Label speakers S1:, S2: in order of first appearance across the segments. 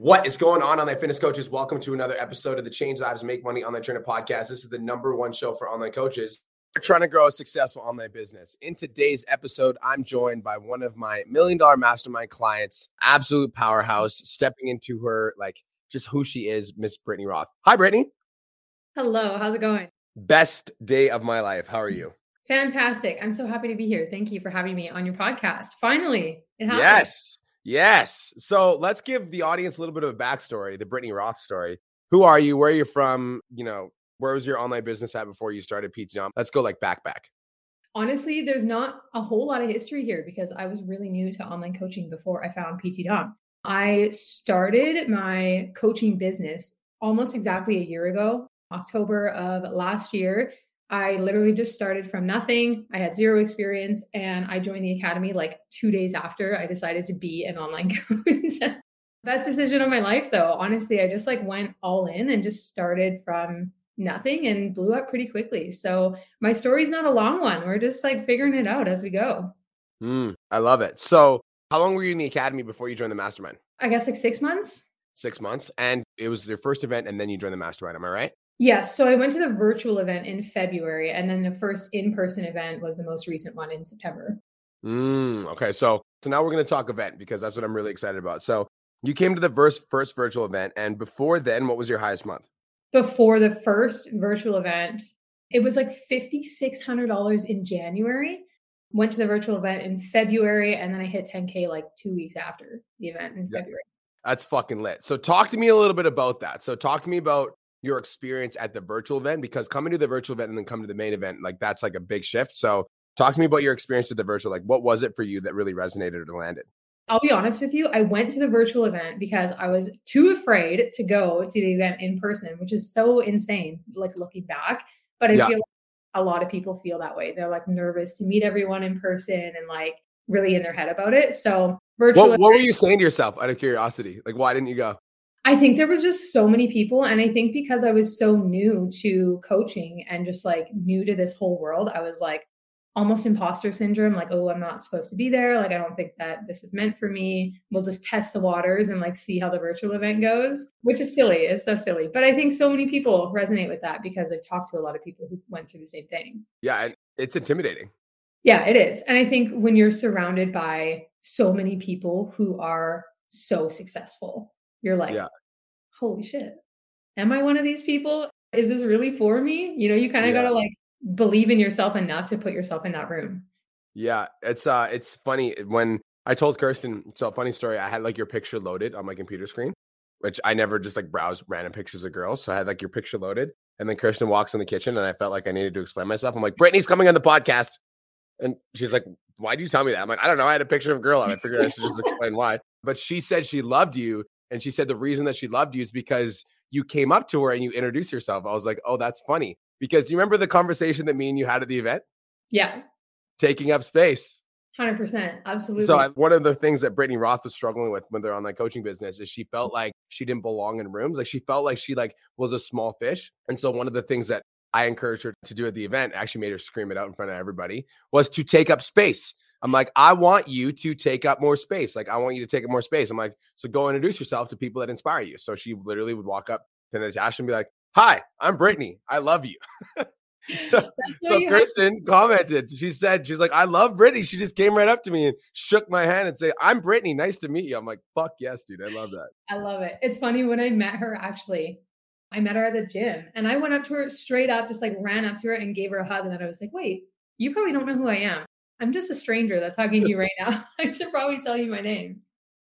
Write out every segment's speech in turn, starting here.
S1: What is going on, online fitness coaches? Welcome to another episode of the Change Lives Make Money Online Trainer podcast. This is the number one show for online coaches trying to grow a successful online business. In today's episode, I'm joined by one of my million dollar mastermind clients, absolute powerhouse, stepping into her like just who she is, Miss Brittany Roth. Hi, Brittany.
S2: Hello, how's it going?
S1: Best day of my life. How are you?
S2: Fantastic. I'm so happy to be here. Thank you for having me on your podcast. Finally,
S1: it happened. Yes. Yes. So let's give the audience a little bit of a backstory, the Brittany Roth story. Who are you? Where are you from? You know, where was your online business at before you started PT Dom? Let's go like back back.
S2: Honestly, there's not a whole lot of history here because I was really new to online coaching before I found PT Dom. I started my coaching business almost exactly a year ago, October of last year. I literally just started from nothing. I had zero experience and I joined the academy like two days after I decided to be an online coach. Best decision of my life though. Honestly, I just like went all in and just started from nothing and blew up pretty quickly. So my story's not a long one. We're just like figuring it out as we go.
S1: Mm, I love it. So how long were you in the academy before you joined the mastermind?
S2: I guess like six months.
S1: Six months. And it was your first event and then you joined the mastermind. Am I right?
S2: Yes. So I went to the virtual event in February, and then the first in person event was the most recent one in September.
S1: Mm, okay. So so now we're going to talk event because that's what I'm really excited about. So you came to the first first virtual event, and before then, what was your highest month?
S2: Before the first virtual event, it was like fifty six hundred dollars in January. Went to the virtual event in February, and then I hit 10k like two weeks after the event in yep. February.
S1: That's fucking lit. So talk to me a little bit about that. So talk to me about your experience at the virtual event because coming to the virtual event and then coming to the main event, like that's like a big shift. So talk to me about your experience at the virtual. Like what was it for you that really resonated or landed?
S2: I'll be honest with you. I went to the virtual event because I was too afraid to go to the event in person, which is so insane, like looking back. But I yeah. feel like a lot of people feel that way. They're like nervous to meet everyone in person and like really in their head about it. So
S1: virtual. What, what were you saying to yourself out of curiosity? Like, why didn't you go?
S2: I think there was just so many people. And I think because I was so new to coaching and just like new to this whole world, I was like almost imposter syndrome like, oh, I'm not supposed to be there. Like, I don't think that this is meant for me. We'll just test the waters and like see how the virtual event goes, which is silly. It's so silly. But I think so many people resonate with that because I've talked to a lot of people who went through the same thing.
S1: Yeah. It's intimidating.
S2: Yeah, it is. And I think when you're surrounded by so many people who are so successful you're like, yeah. holy shit, am I one of these people? Is this really for me? You know, you kind of yeah. got to like believe in yourself enough to put yourself in that room.
S1: Yeah, it's uh it's funny when I told Kirsten, so funny story, I had like your picture loaded on my computer screen, which I never just like browse random pictures of girls. So I had like your picture loaded. And then Kirsten walks in the kitchen and I felt like I needed to explain myself. I'm like, Brittany's coming on the podcast. And she's like, Why do you tell me that? I'm like, I don't know. I had a picture of a girl and I figured I should just explain why. But she said she loved you and she said the reason that she loved you is because you came up to her and you introduced yourself. I was like, oh, that's funny. Because do you remember the conversation that me and you had at the event?
S2: Yeah.
S1: Taking up space.
S2: 100%. Absolutely.
S1: So, one of the things that Brittany Roth was struggling with when they're on that coaching business is she felt mm. like she didn't belong in rooms. Like she felt like she like was a small fish. And so one of the things that I encouraged her to do at the event, actually made her scream it out in front of everybody, was to take up space. I'm like, I want you to take up more space. Like, I want you to take up more space. I'm like, so go introduce yourself to people that inspire you. So she literally would walk up to Natasha and be like, Hi, I'm Brittany. I love you. so Kirsten commented. She said, She's like, I love Brittany. She just came right up to me and shook my hand and say, I'm Brittany. Nice to meet you. I'm like, fuck yes, dude. I love that.
S2: I love it. It's funny when I met her actually. I met her at the gym and I went up to her straight up, just like ran up to her and gave her a hug. And then I was like, wait, you probably don't know who I am. I'm just a stranger that's hugging you right now. I should probably tell you my name.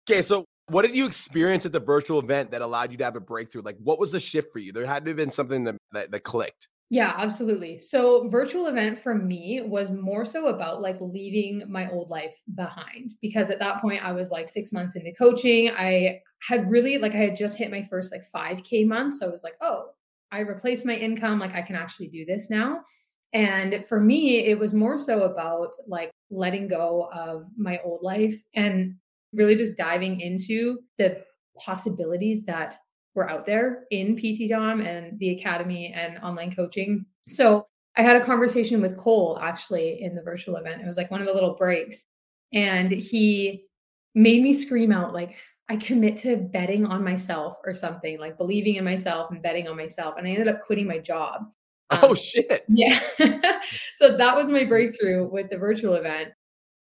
S1: Okay, so what did you experience at the virtual event that allowed you to have a breakthrough? Like, what was the shift for you? There had to have been something that, that, that clicked.
S2: Yeah, absolutely. So, virtual event for me was more so about like leaving my old life behind because at that point I was like six months into coaching. I had really like I had just hit my first like 5K month. So I was like, oh, I replaced my income. Like I can actually do this now. And for me, it was more so about like letting go of my old life and really just diving into the possibilities that were out there in PT Dom and the academy and online coaching. So I had a conversation with Cole actually in the virtual event. It was like one of the little breaks. And he made me scream out, like, I commit to betting on myself or something, like believing in myself and betting on myself. And I ended up quitting my job.
S1: Um, oh shit.
S2: Yeah. so that was my breakthrough with the virtual event.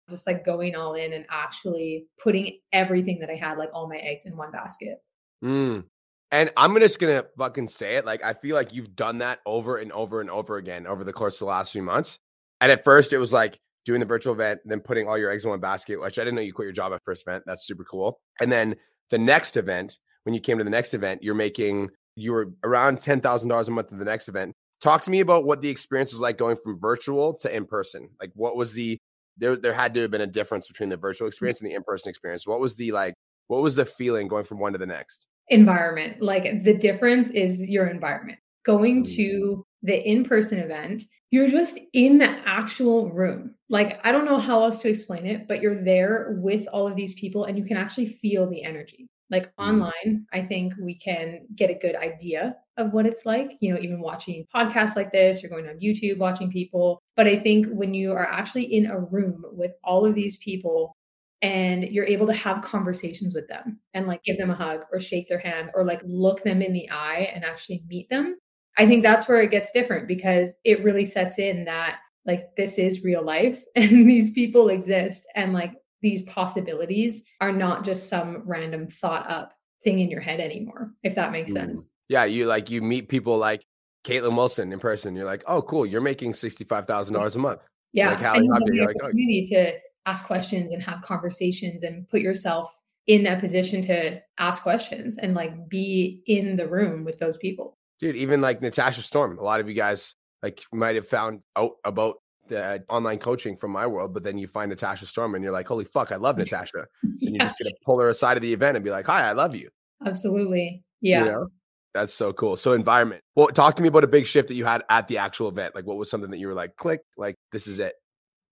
S2: Just like going all in and actually putting everything that I had, like all my eggs in one basket.
S1: Mm. And I'm just gonna fucking say it. Like I feel like you've done that over and over and over again over the course of the last few months. And at first it was like doing the virtual event, then putting all your eggs in one basket, which I didn't know you quit your job at first event. That's super cool. And then the next event, when you came to the next event, you're making you were around ten thousand dollars a month at the next event. Talk to me about what the experience was like going from virtual to in person. Like what was the there there had to have been a difference between the virtual experience and the in-person experience. What was the like what was the feeling going from one to the next?
S2: Environment. Like the difference is your environment. Going mm. to the in-person event, you're just in the actual room. Like, I don't know how else to explain it, but you're there with all of these people and you can actually feel the energy. Like mm. online, I think we can get a good idea of what it's like, you know, even watching podcasts like this, you're going on YouTube watching people. But I think when you are actually in a room with all of these people and you're able to have conversations with them and like give them a hug or shake their hand or like look them in the eye and actually meet them, I think that's where it gets different because it really sets in that like this is real life and these people exist and like these possibilities are not just some random thought up thing in your head anymore if that makes mm. sense
S1: yeah you like you meet people like caitlin wilson in person you're like oh cool you're making $65000 a month
S2: yeah like, and you the like, oh opportunity oh. to ask questions and have conversations and put yourself in that position to ask questions and like be in the room with those people
S1: dude even like natasha storm a lot of you guys like might have found out about the online coaching from my world, but then you find Natasha Storm and you're like, holy fuck, I love Natasha. yeah. And you're just gonna pull her aside of the event and be like, Hi, I love you.
S2: Absolutely. Yeah. You know?
S1: That's so cool. So environment. Well, talk to me about a big shift that you had at the actual event. Like what was something that you were like, click, like this is it.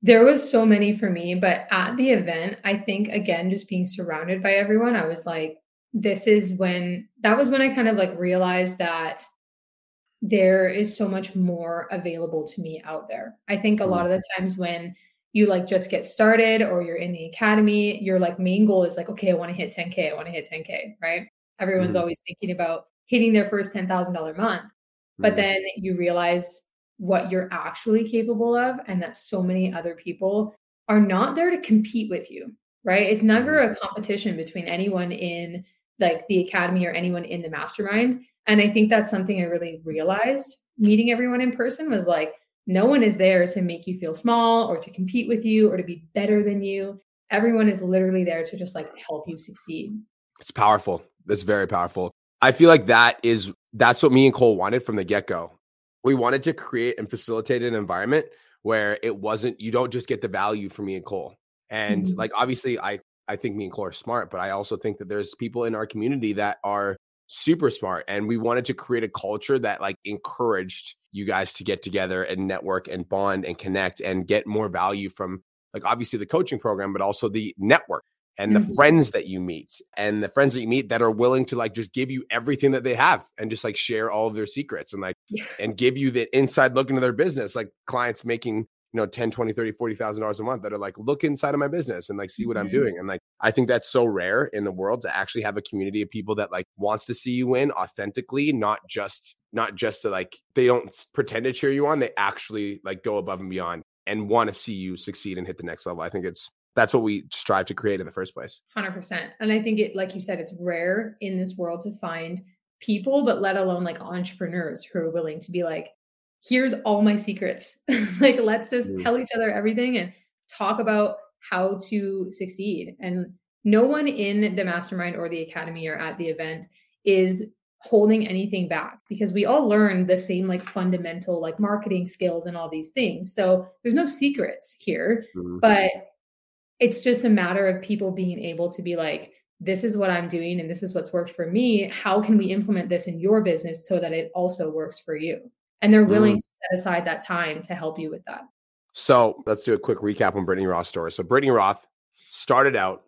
S2: There was so many for me, but at the event, I think again, just being surrounded by everyone, I was like, this is when that was when I kind of like realized that there is so much more available to me out there. I think a lot of the times when you like just get started or you're in the academy, your like main goal is like, okay, I want to hit 10K, I want to hit 10K, right? Everyone's mm-hmm. always thinking about hitting their first $10,000 month. But mm-hmm. then you realize what you're actually capable of and that so many other people are not there to compete with you, right? It's never mm-hmm. a competition between anyone in like the academy or anyone in the mastermind and I think that's something I really realized meeting everyone in person was like, no one is there to make you feel small or to compete with you or to be better than you. Everyone is literally there to just like help you succeed.
S1: It's powerful. That's very powerful. I feel like that is that's what me and Cole wanted from the get-go. We wanted to create and facilitate an environment where it wasn't you don't just get the value from me and Cole. And mm-hmm. like obviously I I think me and Cole are smart, but I also think that there's people in our community that are super smart and we wanted to create a culture that like encouraged you guys to get together and network and bond and connect and get more value from like obviously the coaching program but also the network and the mm-hmm. friends that you meet and the friends that you meet that are willing to like just give you everything that they have and just like share all of their secrets and like yeah. and give you the inside look into their business like clients making you know 10 20 30 40 thousand dollars a month that are like look inside of my business and like see what mm-hmm. i'm doing and like i think that's so rare in the world to actually have a community of people that like wants to see you win authentically not just not just to like they don't pretend to cheer you on they actually like go above and beyond and want to see you succeed and hit the next level i think it's that's what we strive to create in the first place
S2: 100% and i think it like you said it's rare in this world to find people but let alone like entrepreneurs who are willing to be like here's all my secrets. like, let's just mm. tell each other everything and talk about how to succeed. And no one in the mastermind or the academy or at the event is holding anything back because we all learn the same like fundamental like marketing skills and all these things. So there's no secrets here, mm-hmm. but it's just a matter of people being able to be like, this is what I'm doing and this is what's worked for me. How can we implement this in your business so that it also works for you? and they're willing mm. to set aside that time to help you with that.
S1: So let's do a quick recap on Brittany Roth's story. So Brittany Roth started out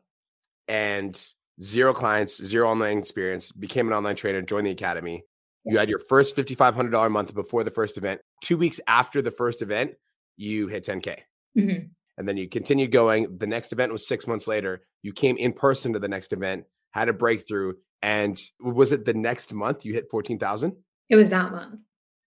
S1: and zero clients, zero online experience, became an online trainer, joined the academy. You had your first $5,500 month before the first event. Two weeks after the first event, you hit 10K. Mm-hmm. And then you continued going. The next event was six months later. You came in person to the next event, had a breakthrough. And was it the next month you hit 14,000?
S2: It was that month.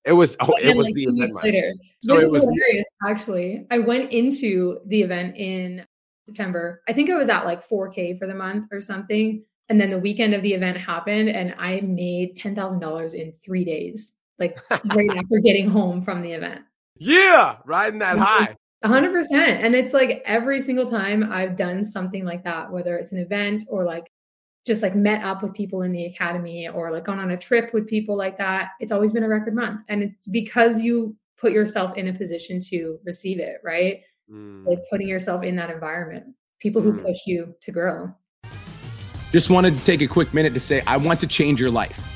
S1: It was, oh, it was like the event
S2: later. So this it was hilarious, actually. I went into the event in September. I think it was at like 4K for the month or something. And then the weekend of the event happened and I made $10,000 in three days, like right after getting home from the event.
S1: Yeah, riding that high.
S2: 100%. And it's like every single time I've done something like that, whether it's an event or like just like met up with people in the academy or like gone on a trip with people like that, it's always been a record month. And it's because you put yourself in a position to receive it, right? Mm. Like putting yourself in that environment, people who mm. push you to grow.
S3: Just wanted to take a quick minute to say, I want to change your life.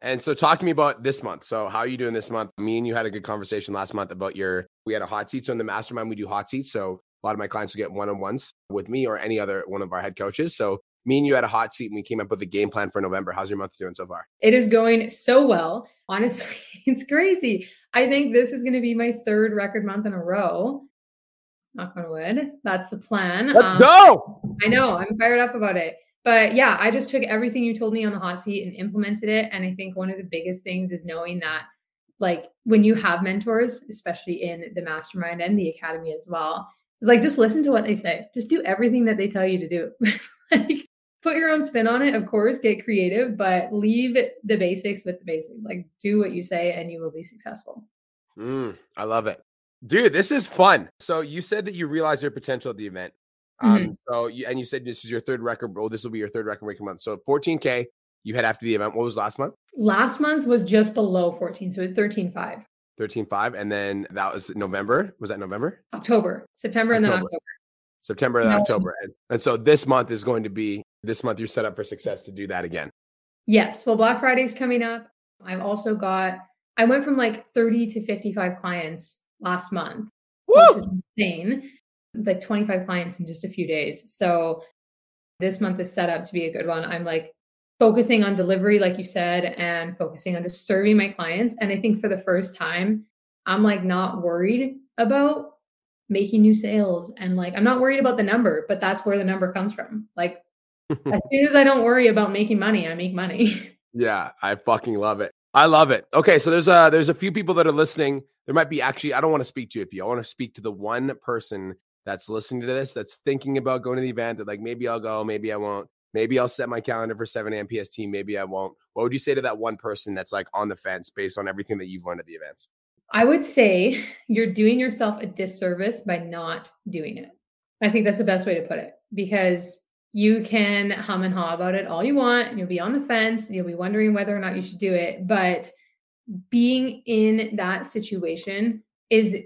S1: And so talk to me about this month. So how are you doing this month? Me and you had a good conversation last month about your we had a hot seat. So in the mastermind, we do hot seats. So a lot of my clients will get one-on-ones with me or any other one of our head coaches. So me and you had a hot seat and we came up with a game plan for November. How's your month doing so far?
S2: It is going so well. Honestly, it's crazy. I think this is going to be my third record month in a row. Knock on wood. That's the plan.
S1: Let's um, go.
S2: I know. I'm fired up about it. But yeah, I just took everything you told me on the hot seat and implemented it. And I think one of the biggest things is knowing that, like, when you have mentors, especially in the mastermind and the academy as well, is like just listen to what they say. Just do everything that they tell you to do. like, put your own spin on it, of course, get creative, but leave the basics with the basics. Like, do what you say and you will be successful.
S1: Mm, I love it. Dude, this is fun. So you said that you realized your potential at the event. Um, mm-hmm. so you, and you said this is your third record. Oh, this will be your third record breaking month. So 14k you had after the event. What was last month?
S2: Last month was just below 14, so it was 13.5.
S1: 13.5, and then that was November. Was that November?
S2: October, September, October. and then October.
S1: September and no. October, and, and so this month is going to be this month. You're set up for success to do that again.
S2: Yes. Well, Black Friday's coming up. I've also got. I went from like 30 to 55 clients last month, Woo! which is insane like 25 clients in just a few days. So this month is set up to be a good one. I'm like focusing on delivery, like you said, and focusing on just serving my clients. And I think for the first time, I'm like not worried about making new sales. And like, I'm not worried about the number, but that's where the number comes from. Like, as soon as I don't worry about making money, I make money.
S1: Yeah, I fucking love it. I love it. Okay, so there's a there's a few people that are listening. There might be actually I don't want to speak to a few. I want to speak to the one person that's listening to this, that's thinking about going to the event, that like maybe I'll go, maybe I won't. Maybe I'll set my calendar for 7 a.m. PST. Maybe I won't. What would you say to that one person that's like on the fence based on everything that you've learned at the events?
S2: I would say you're doing yourself a disservice by not doing it. I think that's the best way to put it because you can hum and haw about it all you want. You'll be on the fence. You'll be wondering whether or not you should do it. But being in that situation is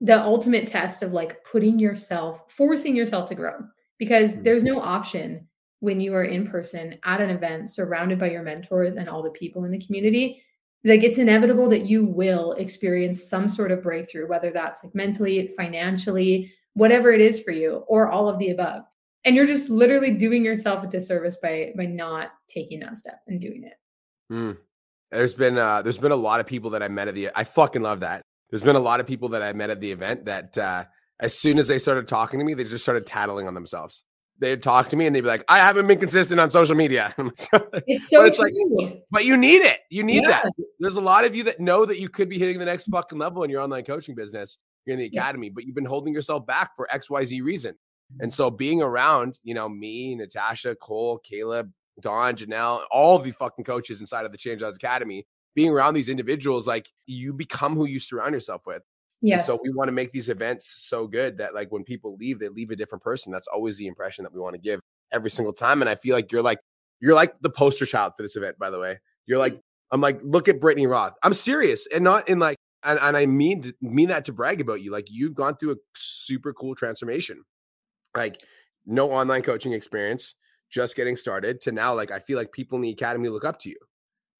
S2: the ultimate test of like putting yourself, forcing yourself to grow because mm-hmm. there's no option when you are in person at an event surrounded by your mentors and all the people in the community like it's inevitable that you will experience some sort of breakthrough whether that's like mentally financially whatever it is for you or all of the above and you're just literally doing yourself a disservice by by not taking that step and doing it
S1: mm. there's been uh there's been a lot of people that i met at the i fucking love that there's been a lot of people that I met at the event that uh, as soon as they started talking to me, they just started tattling on themselves. They'd talk to me and they'd be like, I haven't been consistent on social media.
S2: it's so it's true.
S1: Like, but you need it. You need yeah. that. There's a lot of you that know that you could be hitting the next fucking level in your online coaching business. You're in the academy, yeah. but you've been holding yourself back for XYZ reason. And so being around, you know, me, Natasha, Cole, Caleb, Don, Janelle, all the fucking coaches inside of the Change Lives Academy being around these individuals, like you become who you surround yourself with. Yes. And so we want to make these events so good that like when people leave, they leave a different person. That's always the impression that we want to give every single time. And I feel like you're like you're like the poster child for this event, by the way. You're like, mm. I'm like, look at Brittany Roth. I'm serious and not in like, and, and I mean to, mean that to brag about you. Like you've gone through a super cool transformation. Like no online coaching experience, just getting started to now like I feel like people in the academy look up to you,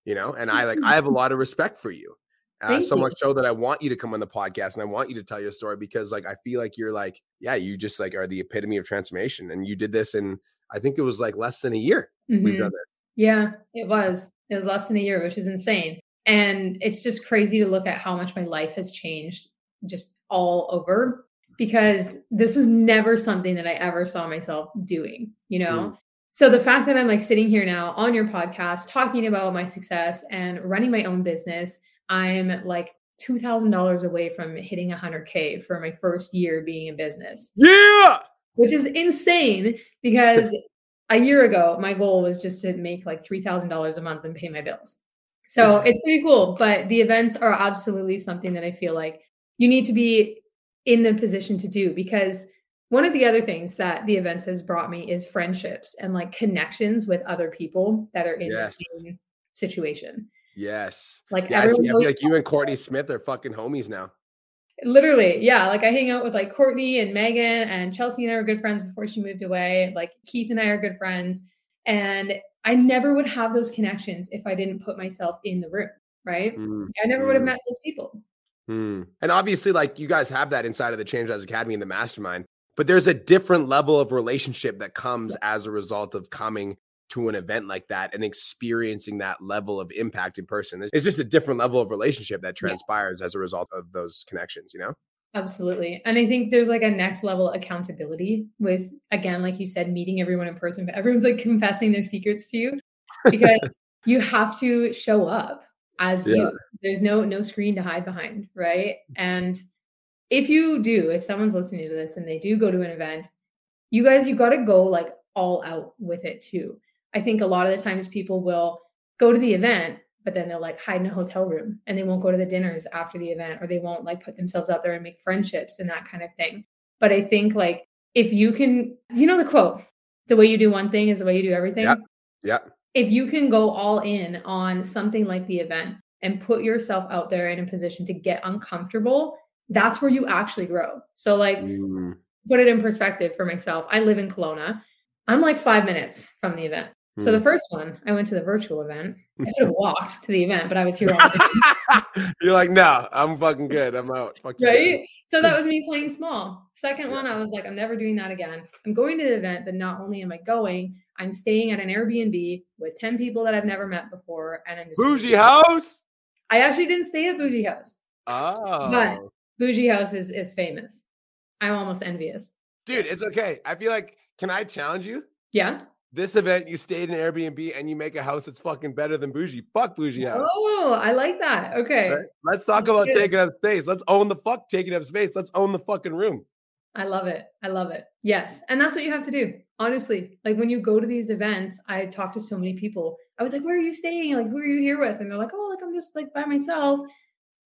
S1: you know, and I like I have a lot of respect for you. Uh, so much so that I want you to come on the podcast and I want you to tell your story because like I feel like you're like yeah you just like are the epitome of transformation and you did this in I think it was like less than a year we've
S2: Mhm.
S1: done this.
S2: Yeah, it was. It was less than a year, which is insane. And it's just crazy to look at how much my life has changed just all over because this was never something that I ever saw myself doing, you know? So the fact that I'm like sitting here now on your podcast talking about my success and running my own business, I'm like $2,000 away from hitting 100K for my first year being in business.
S1: Yeah.
S2: which is insane because a year ago my goal was just to make like $3000 a month and pay my bills. So it's pretty cool but the events are absolutely something that i feel like you need to be in the position to do because one of the other things that the events has brought me is friendships and like connections with other people that are in
S1: Yes.
S2: the same situation
S1: Yes.
S2: like
S1: Yeah, I, see, I like you and Courtney Smith are fucking homies now.
S2: Literally, yeah. Like I hang out with like Courtney and Megan and Chelsea and I were good friends before she moved away. Like Keith and I are good friends. And I never would have those connections if I didn't put myself in the room, right?
S1: Mm,
S2: I never would have
S1: Mm.
S2: met those people.
S1: mm. And obviously, like you guys have that inside of the Change Lives Academy and the Mastermind, but there's a different level of relationship that comes as a result of coming to an event like that and experiencing that level of impact in person. It's just a different level of relationship that
S2: Yeah.
S1: transpires as a result of those connections. You know?
S2: Absolutely. And I think there's like a next level accountability with, again, like you said, meeting everyone in person, but everyone's like confessing their secrets to you because you have to show up as
S1: Yeah.
S2: you. There's no no screen to hide behind, right? And if you do, if someone's listening to this and they do go to an event, you guys, you got to go like all out with it too. I think a lot of the times people will go to the event, but then they'll like hide in a hotel room and they won't go to the dinners after the event or they won't like put themselves out there and make friendships and that kind of thing. But I think like if you can, you know, the quote, the way you do one thing is the way you do everything.
S1: Yep. Yeah.
S2: If you can go all in on something like the event and put yourself out there in a position to get uncomfortable, that's where you actually grow. So, like,
S1: Mm,
S2: put it in perspective for myself. I live in Kelowna. I'm like five minutes from the event. So
S1: mm.
S2: the first one, I went to the virtual event. I could have walked to the event, but I was here all day,
S1: You're like, no, I'm fucking good. I'm out. Fuck you
S2: right? So that was me playing small. Second one, I was like, I'm never doing that again. I'm going to the event, but not only am I going, I'm staying at an Airbnb with 10 people that I've never met before. And I'm just
S1: Bougie house.
S2: I actually didn't stay at Bougie House.
S1: Oh,
S2: Bougie House is is famous. I'm almost envious.
S1: dude, it's okay. I feel like, can I challenge you?
S2: Yeah.
S1: This event, you stayed in Airbnb and you make a house that's fucking better than bougie. Fuck bougie house.
S2: Oh, I like that. Okay.
S1: Right? Let's talk about
S2: Good.
S1: taking up space. Let's own the fuck taking up space. Let's own the fucking room.
S2: I love it. I love it. Yes. And that's what you have to do. Honestly, like when you go to these events, I talk to so many people. I was like, where are you staying? Like, who are you here with? And they're like, oh, like I'm just like by myself.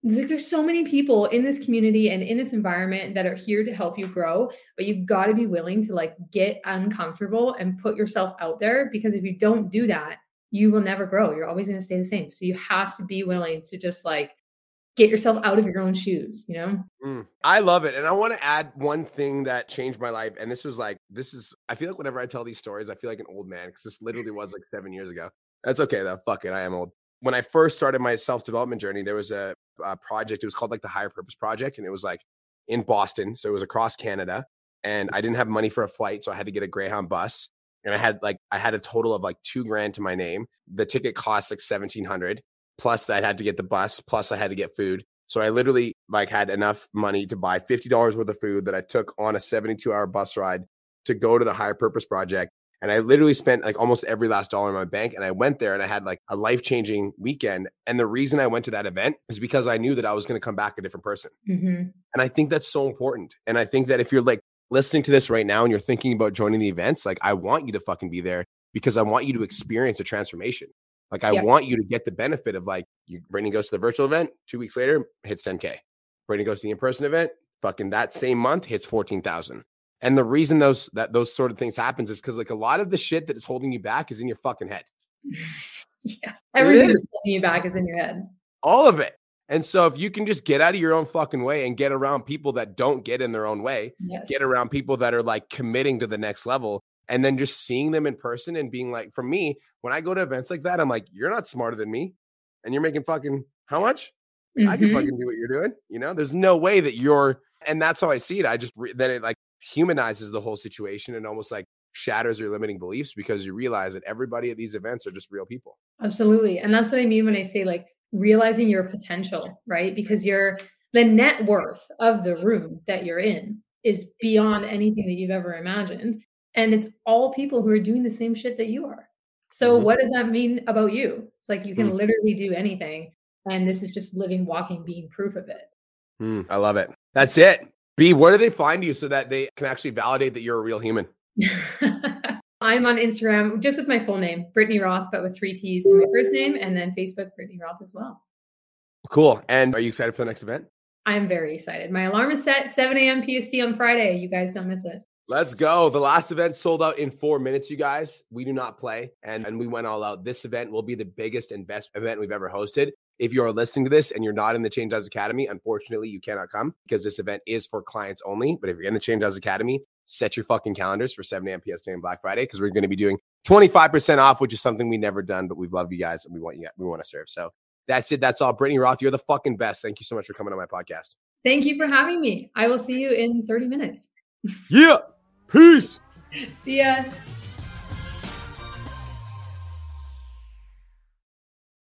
S2: There's so many people in this community and in this environment that are here to help you grow, but you've got to be willing to like get uncomfortable and put yourself out there because if you don't do that, you will never grow. You're always going to stay the same. So you have to be willing to just like get yourself out of your own shoes, you know?
S1: Mm, I love it. And I want to add one thing that changed my life. And this was like, this is, I feel like whenever I tell these stories, I feel like an old man because this literally was like seven years ago. That's okay though. Fuck it. I am old. When I first started my self development journey, there was a, a project. It was called like the Higher Purpose Project. And it was like in Boston. So it was across Canada. And I didn't have money for a flight. So I had to get a Greyhound bus. And I had like, I had a total of like two grand to my name. The ticket cost like 1700 plus I had to get the bus, plus I had to get food. So I literally like had enough money to buy $50 worth of food that I took on a 72 hour bus ride to go to the higher purpose project. And I literally spent like almost every last dollar in my bank. And I went there and I had like a life changing weekend. And the reason I went to that event is because I knew that I was going to come back a different person.
S2: hmm
S1: And I think that's so important. And I think that if you're like listening to this right now and you're thinking about joining the events, like I want you to fucking be there because I want you to experience a transformation. Like I
S2: Yeah.
S1: want you to get the benefit of like you Brandon goes to the virtual event, two weeks later, hits 10K. Brandon goes to the in-person event, fucking that same month hits 14,000. And the reason those that those sort of things happens is because like a lot of the shit that is holding you back is in your fucking head.
S2: yeah. Everything that's holding you back is in your head.
S1: All of it. And so if you can just get out of your own fucking way and get around people that don't get in their own way,
S2: Yes.
S1: get around people that are like committing to the next level, And then just seeing them in person and being like, for me, when I go to events like that, I'm like, you're not smarter than me. And you're making fucking how much? Mm-hmm. I can mm-hmm. fucking do what you're doing. You know, there's no way that you're, and that's how I see it. I just, then it like humanizes the whole situation and almost like shatters your limiting beliefs because you realize that everybody at these events are just real people.
S2: Absolutely. And that's what I mean when I say like realizing your potential, right? Because you're the net worth of the room that you're in is beyond anything that you've ever imagined. And it's all people who are doing the same shit that you are. So, mm-hmm. what does that mean about you? It's like you can mm. literally do anything. And this is just living, walking, being proof of it.
S1: Mm, I love it. That's it. B, where do they find you so that they can actually validate that you're a real human?
S2: I'm on Instagram just with my full name, Brittany Roth, but with three T's in my first name, and then Facebook, Brittany Roth as well.
S1: Cool. And are you excited for the next event?
S2: I'm very excited. My alarm is set 7 a.m. PST on Friday. You guys don't miss it.
S1: Let's go. The last event sold out in four minutes, you guys. We do not play, and, and we went all out. This event will be the biggest and best event we've ever hosted. If you are listening to this and you're not in the Change Lives Academy, unfortunately, you cannot come because this event is for clients only. But if you're in the Change Lives Academy, set your fucking calendars for 7 a.m. PST and Black Friday because we're going to be doing 25% off, which is something we never done, but we love you guys and we want you we want to serve. So that's it. That's all. Brittany Roth, you're the fucking best. Thank you so much for coming on my podcast.
S2: Thank you for having me. I will see you in 30 minutes.
S1: yeah. Peace.
S2: See ya.